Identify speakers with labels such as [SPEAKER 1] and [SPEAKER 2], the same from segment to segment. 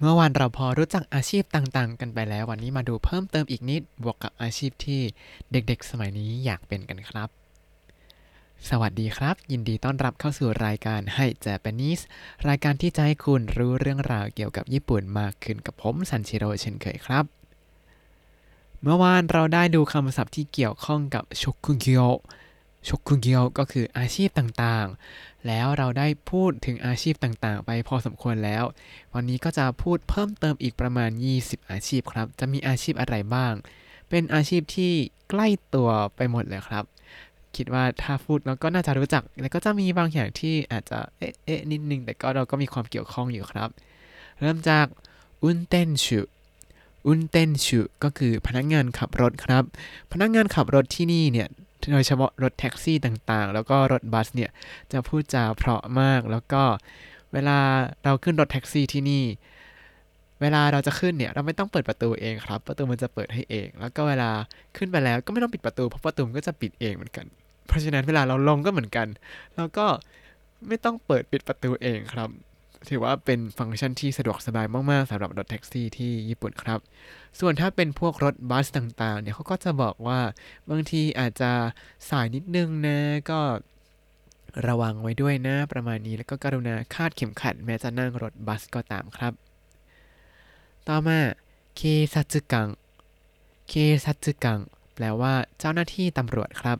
[SPEAKER 1] เมื่อวานเราพอรู้จักอาชีพต่างๆ กันไปแล้ว วันนี้มาดูเพิ่มเติมอีกนิดบวกกับอาชีพที่เด็กๆ สมัยนี้อยากเป็นกันครับ สวัสดีครับ ยินดีต้อนรับเข้าสู่รายการให้ Japanese รายการที่จะให้คุณรู้เรื่องราวเกี่ยวกับญี่ปุ่นมากขึ้นกับผมซันชิโร่เช่นเคยครับ เมื่อวานเราได้ดูคำศัพท์ที่เกี่ยวข้องกับชกุเกีย ชกคุเกียวก็คืออาชีพต่างๆ แล้วเราได้พูดถึงอาชีพต่างๆ ไปพอสมควรแล้ว วันนี้ก็จะพูดเพิ่มเติมอีกประมาณ 20 อาชีพครับ จะมีอาชีพอะไรบ้าง เป็นอาชีพที่ใกล้ตัวไปหมดเลยครับ คิดว่าถ้าพูดเราก็น่าจะรู้จัก แล้วก็จะมีบางอย่างที่อาจจะเอ๊ะเอ๊ะนิดนึง แต่ก็เราก็มีความเกี่ยวข้องอยู่ครับ เริ่มจากอุนเตนชูอุนเตนชูก็คือพนักงานขับรถครับ พนักงานขับรถที่นี่เนี่ย โดยเฉพาะรถแท็กซี่ต่างๆ แล้วก็รถบัสเนี่ยจะพูดจาเพราะมาก แล้วก็เวลาเราขึ้นรถแท็กซี่ที่นี่ เวลาเราจะขึ้นเนี่ยเราไม่ต้องเปิดประตูเองครับ ประตูมันจะเปิดให้เอง แล้วก็เวลาขึ้นไปแล้วก็ไม่ต้องปิดประตูเพราะประตูมันก็จะปิดเองเหมือนกัน เพราะฉะนั้นเวลาเราลงก็เหมือนกันเราก็ไม่ต้องเปิดปิดประตูเองครับ ถือว่าเป็นฟังก์ชันที่สะดวกสบายมาก ๆสำหรับรถแท็กซี่ที่ญี่ปุ่นครับ ส่วนถ้าเป็นพวกรถบัสต่างๆ เนี่ยเขาก็จะบอกว่าบางทีอาจจะสายนิดนึงนะก็ระวังไว้ด้วยนะประมาณนี้แล้วก็กรุณาคาดเข็มขัด แม้จะนั่งรถบัสก็ตามครับ ต่อมาเคซัตกังเคซัตกังแปลว่าเจ้าหน้าที่ตำรวจครับ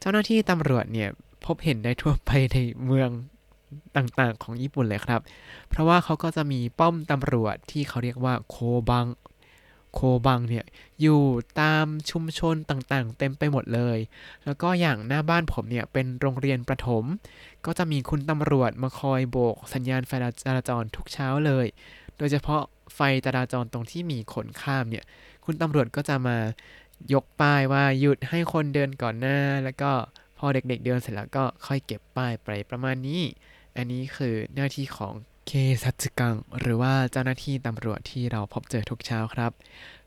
[SPEAKER 1] เจ้าหน้าที่ตำรวจเนี่ยพบเห็นได้ทั่วไปในเมือง ต่างๆ ของญี่ปุ่นเลยครับ เพราะว่าเขาก็จะมีป้อมตำรวจที่เขาเรียกว่าโคบัง โคบังเนี่ย อยู่ตามชุมชนต่างๆ เต็มไปหมดเลย แล้วก็อย่างหน้าบ้านผมเนี่ย เป็นโรงเรียนประถม ก็จะมีคุณตำรวจมาคอยโบก สัญญาณไฟจราจรทุกเช้าเลย โดยเฉพาะไฟจราจรตรงที่มีคนข้ามเนี่ย คุณตำรวจก็จะมายกป้ายว่าหยุดให้คนเดินก่อนหน้า แล้วก็พอเด็กๆเดินเสร็จแล้วก็ค่อยเก็บป้ายไปประมาณนี้ อันนี้คือหน้าที่ของเคซัตสึกัง หรือว่าเจ้าหน้าที่ตำรวจที่เราพบเจอทุกเช้าครับ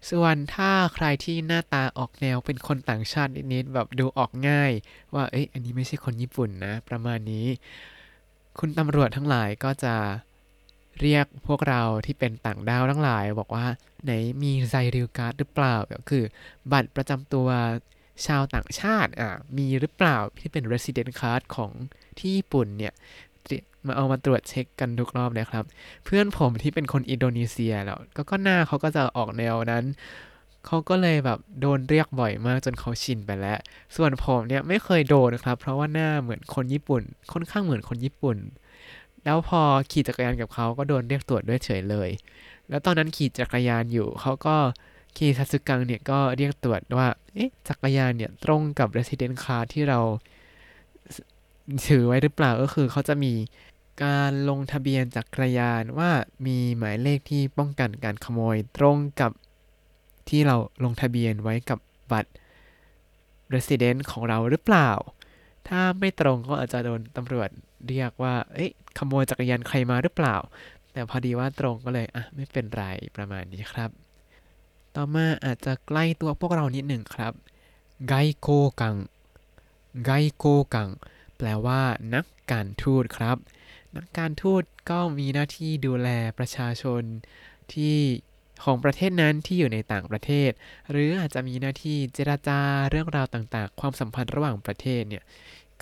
[SPEAKER 1] ส่วนถ้าใครที่หน้าตาออกแนวเป็นคนต่างชาตินิดๆแบบดูออกง่าย ว่าเอ้ยอันนี้ไม่ใช่คนญี่ปุ่นนะ ประมาณนี้ คุณตำรวจทั้งหลายก็จะเรียกพวกเราที่เป็นต่างด้าวทั้งหลาย บอกว่าไหนมีไซริวการ์ดหรือเปล่าก็คือ บัตรประจำตัวชาวต่างชาติอะมีหรือเปล่าที่เป็น resident card ของที่ญี่ปุ่นเนี่ย มาเอามาตรวจเช็คกันทุกรอบเลยครับ เพื่อนผมที่เป็นคนอินโดนีเซียแล้วก็ก็หน้าเขาก็จะออกแนวนั้นเขาก็เลยแบบโดนเรียกบ่อยมากจนเขาชินไปแล้ว ส่วนผมเนี่ยไม่เคยโดนนะครับ เพราะว่าหน้าเหมือนคนญี่ปุ่น ค่อนข้างเหมือนคนญี่ปุ่น แล้วพอขี่จักรยานกับเขาก็โดนเรียกตรวจด้วยเฉยเลย แล้วตอนนั้นขี่จักรยานอยู่เขาก็คีซัตสึกังเนี่ยก็เรียกตรวจว่า เอ๊ะ จักรยานเนี่ยตรงกับ resident card ที่เราถือไว้หรือเปล่า ก็คือเขาจะมี การลงทะเบียนจักรยานว่ามีหมายเลขที่ป้องกันการขโมยตรงกับที่เราลงทะเบียนไว้กับบัตร resident ของเราหรือเปล่า ถ้าไม่ตรงก็อาจจะโดนตำรวจเรียกว่าเอ๊ะขโมยจักรยานใครมาหรือเปล่า แต่พอดีว่าตรงก็เลยอะไม่เป็นไรประมาณนี้ครับ ต่อมาอาจจะใกล้ตัวพวกเรานิดหนึ่งครับไกโกกังไกโกกังแปลว่านักการทูตครับ กการทูตก็มีหน้าที่ดูแลประชาชนที่ของประเทศนั้นที่อยู่ในต่างประเทศ หรืออาจจะมีหน้าที่เจราจาเรื่องราวต่างๆ ความสัมพันธ์ระหว่างประเทศเนี่ย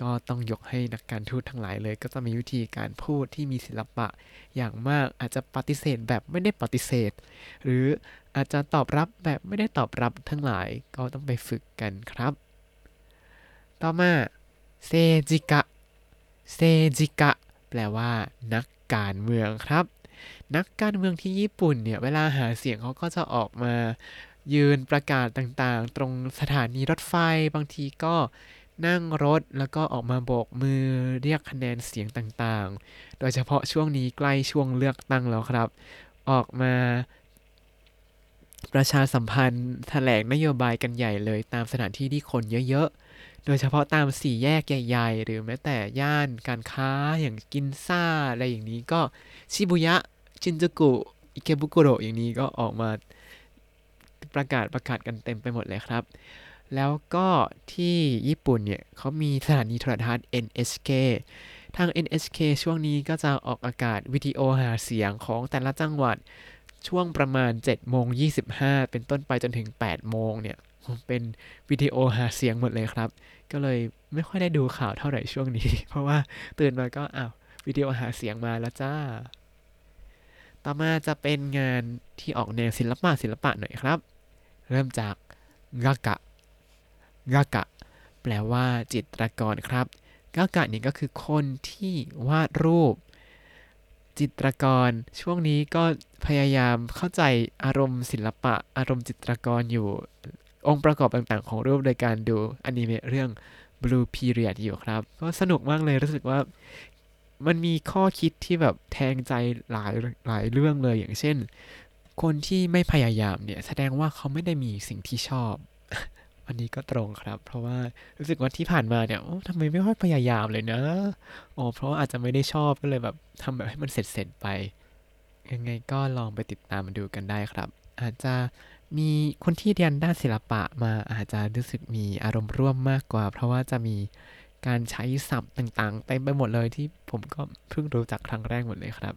[SPEAKER 1] ก็ต้องยกให้นักการทูตทั้งหลายเลย ก็จะมีวิธีการพูดที่มีศิลปะอย่างมากอาจจะปฏิเสธแบบไม่ได้ปฏิเสธ หรืออาจจะตอบรับแบบไม่ได้ตอบรับทั้งหลายก็ต้องไปฝึกกันครับ ต่อมาเซจิกะเซจิกะ แปลว่า นักการเมืองครับ นักการเมืองที่ญี่ปุ่นเนี่ยเวลาหาเสียงเขาก็จะออกมา ยืนประกาศต่างๆ ตรงสถานีรถไฟบางทีก็นั่งรถแล้วก็ออกมาโบกมือเรียกคะแนนเสียงต่างๆ โดยเฉพาะช่วงนี้ใกล้ช่วงเลือกตั้งแล้วครับ ออกมา ประชาสัมพันธ์แถลงนโยบายกันใหญ่เลยตามสถานที่ที่คนเยอะๆ โดยเฉพาะตามสี่แยกใหญ่ๆ หรือแม้แต่ย่านการค้าอย่างกินซ่าอะไรอย่างนี้ก็ชิบุยะชินจูกุอิเคบุกุโรอย่างนี้ก็ออกมาประกาศประกาศกันเต็มไปหมดเลยครับ แล้วก็ที่ญี่ปุ่นเนี่ยเขามีสถานีโทรทัศน์ NHK ทาง NHK ช่วงนี้ก็จะออกอากาศวิดีโอหาเสียงของแต่ละจังหวัดช่วงประมาณ7โมง25 เป็นต้นไปจนถึง8โมงเนี่ย เป็นวิดีโอหาเสียงหมดเลยครับ ก็เลยไม่ค่อยได้ดูข่าวเท่าไหร่ช่วงนี้ เพราะว่าตื่นมาก็อ้าววิดีโอหาเสียงมาแล้วจ้า ต่อมาจะเป็นงานที่ออกแนวศิลปะศิลปะหน่อยครับ เริ่มจากกากะกากะ แปลว่าจิตรกรครับกากะนี่ก็คือคนที่วาดรูป จิตรกร ช่วงนี้ก็พยายามเข้าใจอารมณ์ศิลปะ อารมณ์จิตรกรอยู่ องค์ประกอบต่างๆ ของรูปโดยการดูอนิเมะเรื่อง Blue Period อยู่ครับ ก็สนุกมากเลยรู้สึกว่ามันมีข้อคิดที่แบบแทงใจหลายหลายเรื่องเลยอย่างเช่น คนที่ไม่พยายามเนี่ย แสดงว่าเขาไม่ได้มีสิ่งที่ชอบ อันนี้ก็ตรงครับ เพราะว่ารู้สึกว่าที่ผ่านมาเนี่ยทำไมไม่ค่อยพยายามเลยนะอ๋อเพราะอาจจะไม่ได้ชอบก็เลยแบบทำแบบให้มันเสร็จๆไป ยังไงก็ลองไปติดตามมาดูกันได้ครับ อาจจะมีคนที่เรียนด้านศิลปะมาอาจจะรู้สึกมีอารมณ์ร่วมมากกว่า เพราะว่าจะมีการใช้ศัพท์ต่างๆเต็มไปหมดเลยที่ผมก็เพิ่งรู้จักครั้งแรกหมดเลยครับ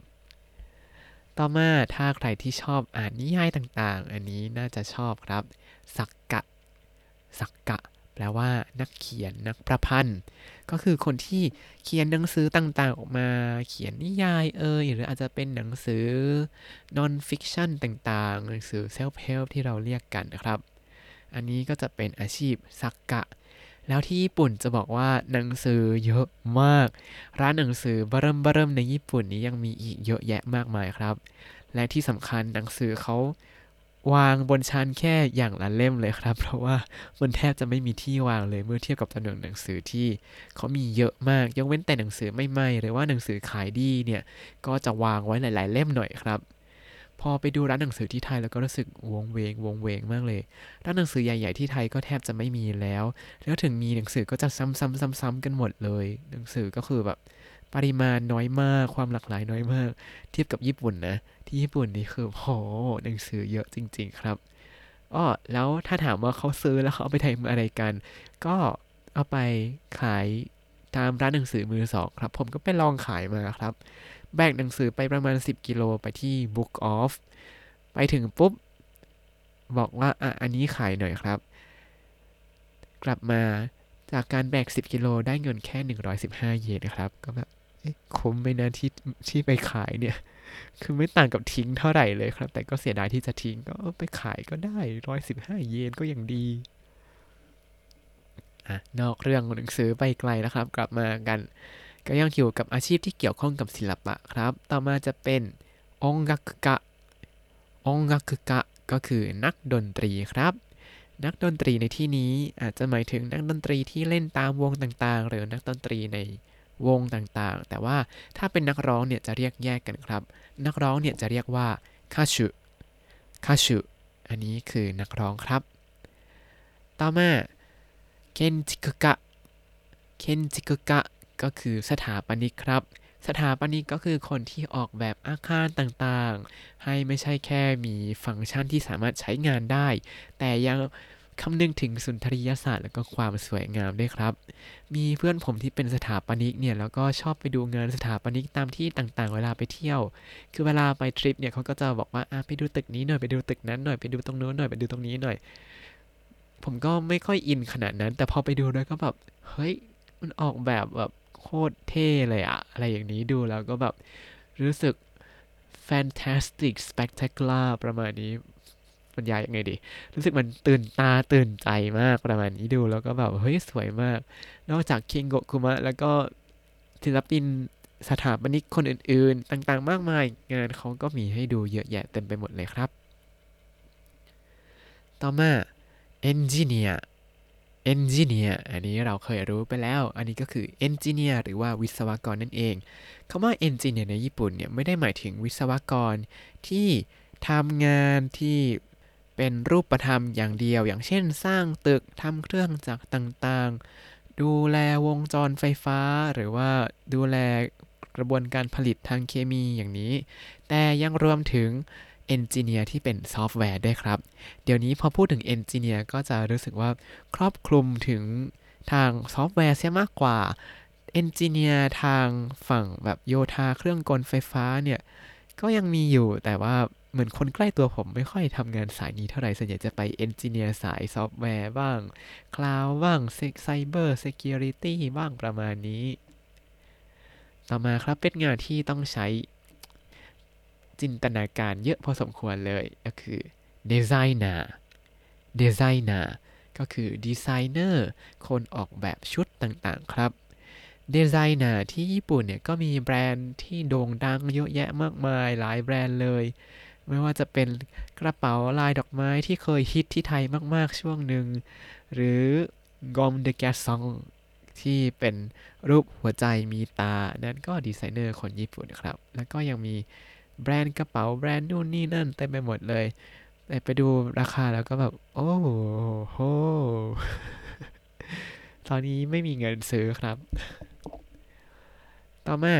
[SPEAKER 1] ต่อมาถ้าใครที่ชอบอ่านนิยายต่างๆ อันนี้น่าจะชอบครับ สักกะ สักกะ แปลว่านักเขียนนักประพันธ์ ก็คือคนที่เขียนหนังสือต่างๆ ออกมาเขียนนิยายเอยหรืออาจจะเป็นหนังสือ non-fiction ต่างๆ หนังสือ self-help ที่เราเรียกกันนะครับ อันนี้ก็จะเป็นอาชีพสักกะ แล้วที่ญี่ปุ่นจะบอกว่าหนังสือเยอะมาก ร้านหนังสือบเริ่มบเริ่มในญี่ปุ่นนี้ยังมีอีกเยอะแยะมากมายครับ และที่สำคัญหนังสือเขา วางบนชั้นแค่อย่างละเล่มเลยครับ เพราะว่ามันแทบจะไม่มีที่วางเลยเมื่อเทียบกับจำนวนหนังสือที่เขามีเยอะมาก ยกเว้นแต่หนังสือไม่ไม่หรือว่าหนังสือขายดีเนี่ย ก็จะวางไว้หลาย ๆ เล่มหน่อยครับ พอไปดูร้านหนังสือที่ไทยแล้วก็รู้สึกวงเวงวงเวงมากเลย ร้านหนังสือใหญ่ ๆ ที่ไทยก็แทบจะไม่มีแล้ว แล้วถึงมีหนังสือก็จะซ้ำๆๆๆกันหมดเลย หนังสือก็คือแบบ ปริมาณน้อยมากความหลากหลายน้อยมาก เทียบกับญี่ปุ่นนะ ที่ญี่ปุ่นนี่คือโหหนังสือเยอะจริง ๆ ครับอ้อแล้วถ้าถามว่าเขาซื้อแล้วเขาเอาไปทำอะไรกัน ก็เอาไปขายตามร้านหนังสือมือสองครับ ผมก็ไปลองขายมาครับ แบกหนังสือไปประมาณ 10 กิโลไปที่ Book Off ไปถึงปุ๊บ บอกว่าอะอันนี้ขายหน่อยครับ กลับมาจากการแบก 10 กิโลได้เงินแค่ 115 เยนนะครับ ก็แบบ คุ้มไปนะที่ที่ไปขายเนี่ย คือไม่ต่างกับทิ้งเท่าไหร่เลยครับ แต่ก็เสียดายที่จะทิ้งก็ไปขายก็ได้115เยนก็ยังดีอะนอกเรื่องหนังสือไปไกลนะครับ กลับมากัน ก็ยังอยู่กับอาชีพที่เกี่ยวข้องกับศิลปะครับ ต่อมาจะเป็นองกักกะองกักกะก็คือนักดนตรีครับ นักดนตรีในที่นี้อาจจะหมายถึงนักดนตรีที่เล่นตามวงต่างๆ หรือนักดนตรีใน วงต่างๆ แต่ว่าถ้าเป็นนักร้องเนี่ยจะเรียกแยกกันครับ นักร้องเนี่ยจะเรียกว่าคาชุคาชุอันนี้คือนักร้องครับ ต่อมา建築家 建築家ก็คือสถาปนิกครับ สถาปนิกก็คือคนที่ออกแบบอาคารต่างๆ ให้ไม่ใช่แค่มีฟังก์ชันที่สามารถใช้งานได้ แต่ยัง คำนึงถึงสุนทรียศาสตร์และก็ความสวยงามด้วยครับ มีเพื่อนผมที่เป็นสถาปนิกเนี่ยแล้วก็ชอบไปดูงานสถาปนิกตามที่ต่างๆ เวลาไปเที่ยว คือเวลาไปทริปเนี่ยเขาก็จะบอกว่าไปดูตึกนี้หน่อยไปดูตึกนั้นหน่อยไปดูตรงโน้นหน่อยไปดูตรงนี้หน่อย ผมก็ไม่ค่อยอินขนาดนั้น แต่พอไปดูด้วยก็แบบเฮ้ยมันออกแบบแบบโคตรเท่เลยอะอะไรอย่างนี้ดูแล้วก็แบบรู้สึก fantastic spectacular ประมาณนี้ บรรยายยังไงดี รู้สึกมันตื่นตาตื่นใจมากประมาณนี้ดูแล้วก็แบบเฮ้ยสวยมาก นอกจากคิงโกคุมะแล้วก็ศิลปินสถาปนิกคนอื่นๆ ต่างๆ มากมาย งานเขาก็มีให้ดูเยอะแยะเต็มไปหมดเลยครับ ต่อมาエンジニア エンジニアอันนี้เราเคยรู้ไปแล้ว อันนี้ก็คือ engineer หรือว่าวิศวกรนั่นเองคำว่า engineer ในญี่ปุ่นเนี่ยไม่ได้หมายถึงวิศวกรที่ทำงานที่ เป็นรูปธรรมอย่างเดียว อย่างเช่น สร้างตึกทำเครื่องจักรต่างๆ ดูแลวงจรไฟฟ้า หรือว่าดูแลกระบวนการผลิตทางเคมีอย่างนี้ แต่ยังรวมถึง engineer ที่เป็นซอฟต์แวร์ด้วยครับ เดี๋ยวนี้พอพูดถึง engineer ก็จะรู้สึกว่าครอบคลุมถึงทางซอฟต์แวร์เสียมากกว่า engineer ทางฝั่งแบบโยธาเครื่องกลไฟฟ้าเนี่ย ก็ยังมีอยู่แต่ว่า เหมือนคนใกล้ตัวผมไม่ค่อยทำงานสายนี้เท่าไหร่ส่วนใหญ่จะไป engineer สายซอฟต์แวร์บ้าง cloud บ้าง cyber security บ้างประมาณนี้ ต่อมาครับเป็นงานที่ต้องใช้จินตนาการเยอะพอสมควรเลยก็คือデザイナー デザイナー ก็คือดีไซเนอร์คนออกแบบชุดต่างๆครับดีไซเนอร์ที่ญี่ปุ่นเนี่ยก็มีแบรนด์ที่โด่งดังเยอะแยะมากมายหลายแบรนด์เลย ไม่ว่าจะเป็นกระเป๋าลายดอกไม้ที่เคยฮิตที่ไทยมาก ๆ ช่วงหนึ่ง หรือกอมเดแกซองที่เป็นรูปหัวใจมีตา นั่นก็ดีไซเนอร์คนญี่ปุ่นครับ แล้วก็ยังมีแบรนด์กระเป๋าแบรนด์นู่นนี่นั่นเต็มไปหมดเลย แต่ไปดูราคาแล้วก็แบบ โอ้โห ตอนนี้ไม่มีเงินซื้อครับ ต่อมา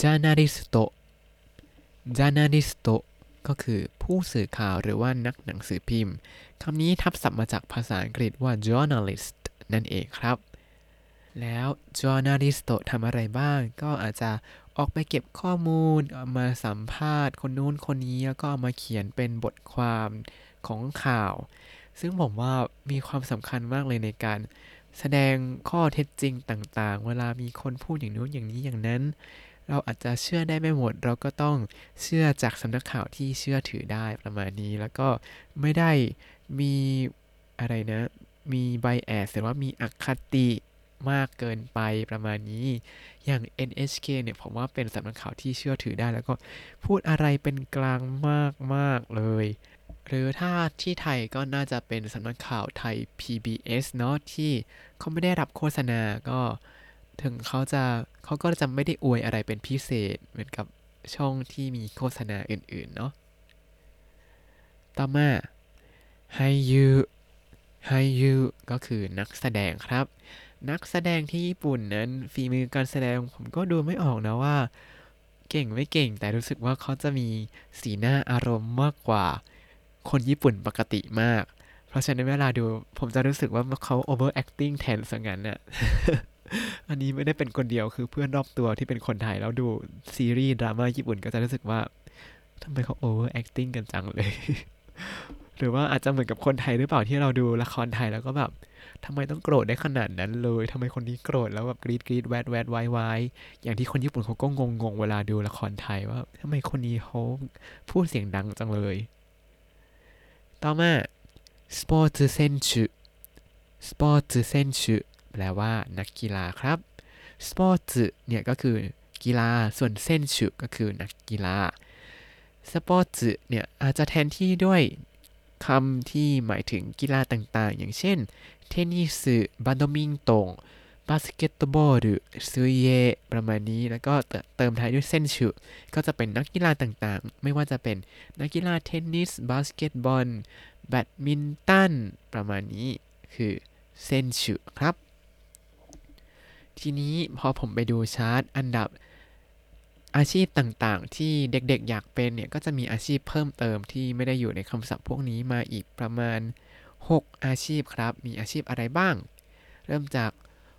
[SPEAKER 1] ザนาริสโต journalist ก็คือผู้สื่อข่าวหรือว่านักหนังสือพิมพ์คำนี้ทับศัพท์มาจากภาษาอังกฤษว่า journalist นั่นเองครับ แล้ว journalist ทำอะไรบ้าง ก็อาจจะออกไปเก็บข้อมูลมาสัมภาษณ์ คนนู้นคนนี้แล้วก็มาเขียนเป็นบทความของข่าว ซึ่งผมว่ามีความสำคัญมากเลยในการ แสดงข้อเท็จจริงต่างๆ เวลามีคนพูดอย่างนู้นอย่างนี้อย่างนั้น เราอาจจะเชื่อได้ไม่หมด เราก็ต้องเชื่อจากสำนักข่าวที่เชื่อถือได้ประมาณนี้ แล้วก็ไม่ได้มีอะไรนะ มีไบแอสหรือว่ามีอคติมากเกินไปประมาณนี้ อย่าง NHK เนี่ยผมว่าเป็นสำนักข่าวที่เชื่อถือได้แล้วก็พูดอะไรเป็นกลางมาก ๆ เลย หรือถ้าที่ไทยก็น่าจะเป็นสำนักข่าวไทย PBS เนาะที่เขาไม่ได้รับโฆษณาก็ ถึงเขาจะเขาก็จะไม่ได้อวยอะไรเป็นพิเศษเหมือนกับช่องที่มีโฆษณาอื่น ๆ เนาะ ต่อมาไฮยูไฮยูก็คือนักแสดงครับ นักแสดงที่ญี่ปุ่นนั้นฝีมือการแสดงผมก็ดูไม่ออกนะว่า เก่งไม่เก่งแต่รู้สึกว่าเขาจะมีสีหน้าอารมณ์มากกว่า คนญี่ปุ่นปกติมาก เพราะฉะนั้นเวลาดูผมจะรู้สึกว่าเขา over acting แทนสังงั้นอะ อันนี้ไม่ได้เป็นคนเดียวคือเพื่อนรอบตัวที่เป็นคนไทยแล้วดูซีรีส์ดราม่าญี่ปุ่นก็จะรู้สึกว่าทำไมเขา over acting กันจังเลย หรือว่าอาจจะเหมือนกับคนไทยหรือเปล่าที่เราดูละครไทยแล้วก็แบบทำไมต้องโกรธได้ขนาดนั้นเลยทำไมคนนี้โกรธแล้วแบบกรีดกรีดแวดแวดวายวายอย่างที่คนญี่ปุ่นเขาก็งงงเวลาดูละครไทยว่าทำไมคนนี้เขาพูดเสียงดังจังเลย ต่อมาスポーツ選手 スポーツ選手 แปลว่านักกีฬาครับスポーツ เนี่ยก็คือกีฬาส่วน 選手 ก็คือนักกีฬาスポーツ เนี่ยอาจจะแทนที่ด้วยคำที่หมายถึงกีฬาต่างๆ อย่างเช่น เทนนิสบาดมินตันบาสเกตบอลหรือซูเยประมาณนี้ แล้วก็เติมท้ายด้วย 選手ก็จะเป็นนักกีฬาต่างๆ ไม่ว่าจะเป็นนักกีฬาเทนนิส บาสเกตบอล แบดมินตัน ประมาณนี้ คือ 選手 ครับ ทีนี้พอผมไปดูชาร์ตอันดับอาชีพต่างๆ ที่เด็กๆ อยากเป็นเนี่ย ก็จะมีอาชีพเพิ่มเติมที่ไม่ได้อยู่ในคำศัพท์พวกนี้มาอีกประมาณ 6 อาชีพครับ มีอาชีพอะไรบ้าง เริ่มจาก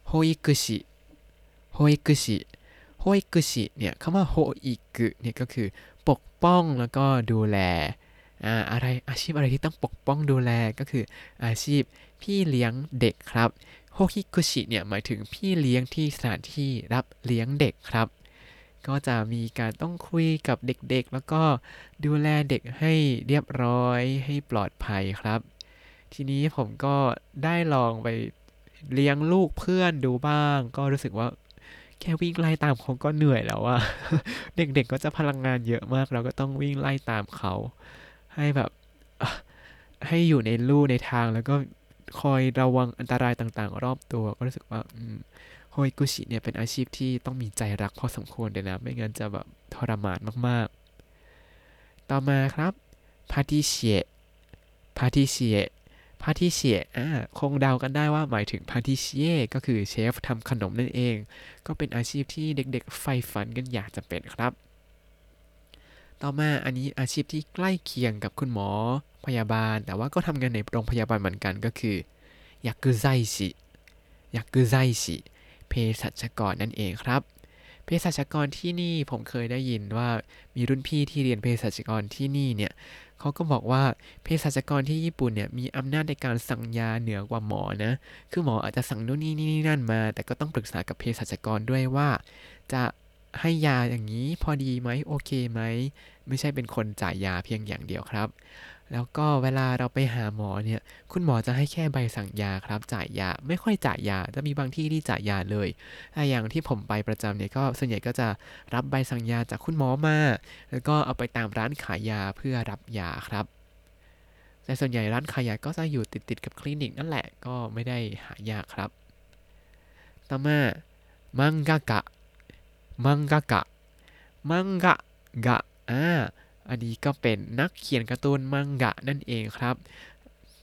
[SPEAKER 1] 保育士保育士 保育士 เนี่ยคำว่า 保育 เนี่ยก็คือปกป้องแล้วก็ดูแลอ่าอะไรอาชีพอะไรที่ต้องปกป้องดูแลก็คืออาชีพพี่เลี้ยงเด็กครับ 保育士 เนี่ยหมายถึงพี่เลี้ยงที่สถานที่รับเลี้ยงเด็กครับ ก็จะมีการต้องคุยกับเด็กๆ แล้วก็ดูแลเด็กให้เรียบร้อยให้ปลอดภัยครับ ทีนี้ผมก็ได้ลองไปเลี้ยงลูกเพื่อนดูบ้าง ก็รู้สึกว่าแค่วิ่งไล่ตามเขาก็เหนื่อยแล้วอะเด็กๆก็จะพลังงานเยอะมาก เราก็ต้องวิ่งไล่ตามเขา ให้แบบให้อยู่ในลู่ในทางแล้วก็ คอยระวังอันตรายต่างๆ รอบตัว ก็รู้สึกว่าโฮยกุชิเนี่ยเป็นอาชีพที่ต้องมีใจรักพอสมควรเลยนะ ไม่งั้นจะแบบทรมานมากๆ ต่อมาครับพาทิเชียพาทิเชียพาทิเชียอ่าคงเดากันได้ว่าหมายถึงพาทิเชียก็คือเชฟทำขนมนั่นเอง ก็เป็นอาชีพที่เด็กๆใฝ่ฝันกันอยากจะเป็นครับ ต่อมาอันนี้อาชีพที่ใกล้เคียงกับคุณหมอพยาบาล แต่ว่าก็ทำงานในโรงพยาบาลเหมือนกันก็คือยักกุไซชิยักกุไซชิเภสัชกรนั่นเองครับเภเภสัชกรที่นี่ผมเคยได้ยินว่ามีรุ่นพี่ที่เรียนเภสัชกรที่นี่เนี่ยเขาก็บอกว่าเภสัชกรที่ญี่ปุ่นเนี่ยมีอำนาจในการสั่งยาเหนือกว่าหมอนะคือหมออาจจะสั่งนู่นนี่นี่นั่นมา แต่ก็ต้องปรึกษากับเภสัชกรด้วยว่า จะ ให้ยาอย่างนี้พอดีไหมโอเคไหม ไม่ใช่เป็นคนจ่ายยาเพียงอย่างเดียวครับ แล้วก็เวลาเราไปหาหมอเนี่ย คุณหมอจะให้แค่ใบสั่งยาครับ จ่ายยาไม่ค่อยจ่ายยา จะมีบางที่ที่จ่ายยาเลยอย่างที่ผมไปประจำเนี่ยก็ส่วนใหญ่ก็จะรับใบสั่งยาจากคุณหมอมา แล้วก็เอาไปตามร้านขายยาเพื่อรับยาครับแต่ส่วนใหญ่ร้านขายยาก็จะอยู่ติดติดกับคลินิกนั่นแหละก็ไม่ได้หายากครับต่อมามังกะกะ มังกะกะ มังกะกะอ่าอันนี้ก็เป็นนักเขียนการ์ตูนมังกะนั่นเองครับ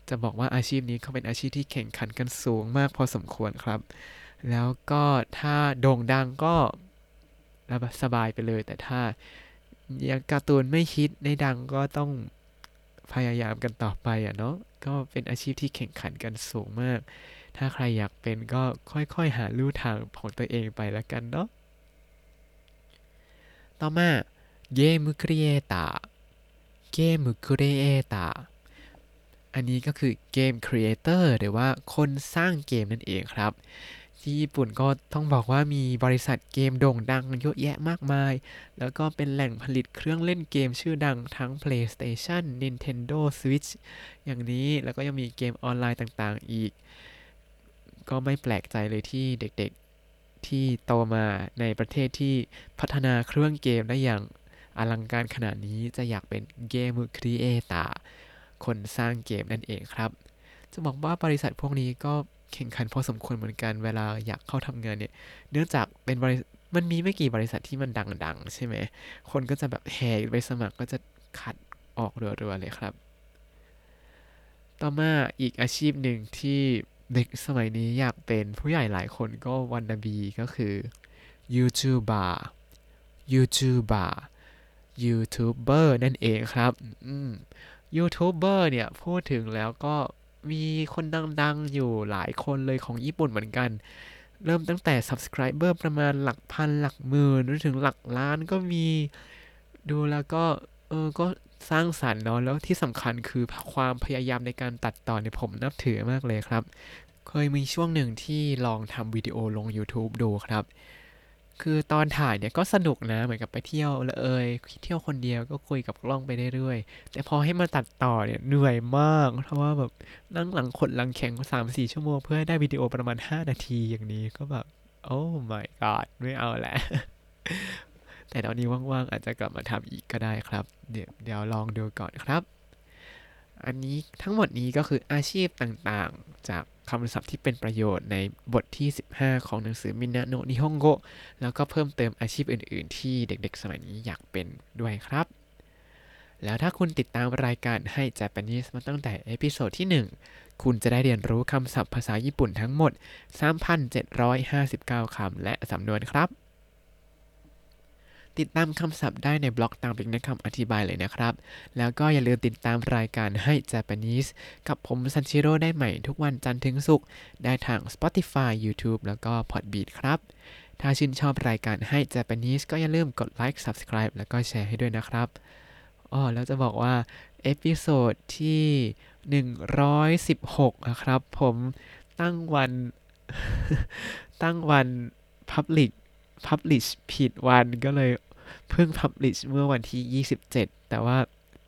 [SPEAKER 1] จะบอกว่าอาชีพนี้เขาเป็นอาชีพที่แข่งขันกันสูงมากพอสมควรครับ แล้วก็ถ้าโด่งดังก็สบายไปเลย แต่ถ้ายังการ์ตูนไม่ฮิตไม่ดังก็ต้องพยายามกันต่อไปอะเนาะ ก็เป็นอาชีพที่แข่งขันกันสูงมาก ถ้าใครอยากเป็นก็ค่อยๆ หาลู่ทางของตัวเองไปแล้วกันเนาะ ต่อมาゲームクリエーター ゲームクリエーターอันนี้ก็คือเกมครีเอเตอร์หรือว่าคนสร้างเกมนั่นเองครับ ที่ญี่ปุ่นก็ต้องบอกว่ามีบริษัทเกมโด่งดังเยอะแยะมากมาย แล้วก็เป็นแหล่งผลิตเครื่องเล่นเกมชื่อดังทั้ง PlayStation Nintendo Switch อย่างนี้แล้วก็ยังมีเกมออนไลน์ต่างๆอีก ก็ไม่แปลกใจเลยที่เด็กๆ ที่โตมาในประเทศที่พัฒนาเครื่องเกมได้อย่างอลังการขนาดนี้จะอยากเป็นเกมครีเอเตอร์คนสร้างเกมนั่นเองครับ จะบอกว่าบริษัทพวกนี้ก็แข่งขันพอสมควรเหมือนกันเวลาอยากเข้าทำงานเนี่ย เนื่องจากเป็นบริมันมีไม่กี่บริษัทที่มันดังๆ ใช่ไหม คนก็จะแบบแห่ไปสมัครก็จะคัดออกรัวๆเลยครับ ต่อมาอีกอาชีพหนึ่งที่ เด็กสมัยนี้อยากเป็นผู้ใหญ่หลายคนก็วันนาบีก็คือยูทูบเบอร์ยูทูบเบอร์ยูทูบเบอร์นั่นเองครับยูทูบเบอร์เนี่ย พูดถึงแล้วก็มีคนดังๆ อยู่หลายคนเลยของญี่ปุ่นเหมือนกัน เริ่มตั้งแต่ subscriber ประมาณหลักพันหลักหมื่นหรือถึงหลักล้านก็มีดูแล้วก็ เออ ก็ สร้างสรรค์เนาะแล้วที่สำคัญคือความพยายามในการตัดต่อเนี่ยผมนับถือมากเลยครับ เคยมีช่วงหนึ่งที่ลองทำวิดีโอลง YouTube ดูครับ คือตอนถ่ายเนี่ยก็สนุกนะเหมือนกับไปเที่ยวเลยเที่ยวคนเดียวก็คุยกับกล้องไปเรื่อยๆ แต่พอให้มาตัดต่อเนี่ยเหนื่อยมาก เพราะว่าแบบนั่งหลังขดหลังแข็งสามสี่ชั่วโมงเพื่อให้ได้วิดีโอประมาณ 5 นาทีอย่างนี้ก็แบบโอ้ my god ไม่เอาแหละ แต่ตอนนี้ว่างๆอาจจะกลับมาทำอีกก็ได้ครับ เดี๋ยวเดี๋ยวลองดูก่อนครับ อันนี้ทั้งหมดนี้ก็คืออาชีพต่างๆ จากคำศัพท์ที่เป็นประโยชน์ในบทที่ 15 ของหนังสือみんなの日本語แล้วก็เพิ่มเติมอาชีพอื่น ๆ ที่เด็กๆ สมัยนี้อยากเป็นด้วยครับ แล้วถ้าคุณติดตามรายการให้ Japanese มาตั้งแต่ episode ที่ 1 คุณจะได้เรียนรู้คำศัพท์ภาษาญี่ปุ่นทั้งหมด 3,759 คำและสำนวนครับ ติดตามคำศัพท์ได้ในบล็อกตามลิงก์ในคำอธิบายเลยนะครับ แล้วก็อย่าลืมติดตามรายการให้ Japanese กับผมซันชิโร่ได้ใหม่ทุกวันจันทร์ถึงศุกร์ได้ทาง Spotify YouTube แล้วก็ Podbean ครับ ถ้าชื่นชอบรายการให้ Japanese ก็อย่าลืมกดไลค์ Subscribe แล้วก็แชร์ให้ด้วยนะครับอ๋อแล้วจะบอกว่า episode ที่ 116 นะครับ ผมตั้งวัน ตั้งวัน publishผิดวันก็เลยเพิ่ง publish เมื่อวันที่ 27 แต่ว่า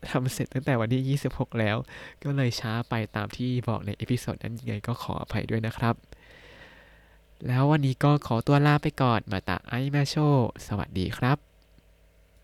[SPEAKER 1] ทำเสร็จตั้งแต่วันที่ 26 แล้ว ก็เลยช้าไปตามที่บอกใน episode นั้นยังไงก็ขออภัยด้วยนะครับ แล้ววันนี้ก็ขอตัวลาไปก่อนまた会いましょう สวัสดีครับ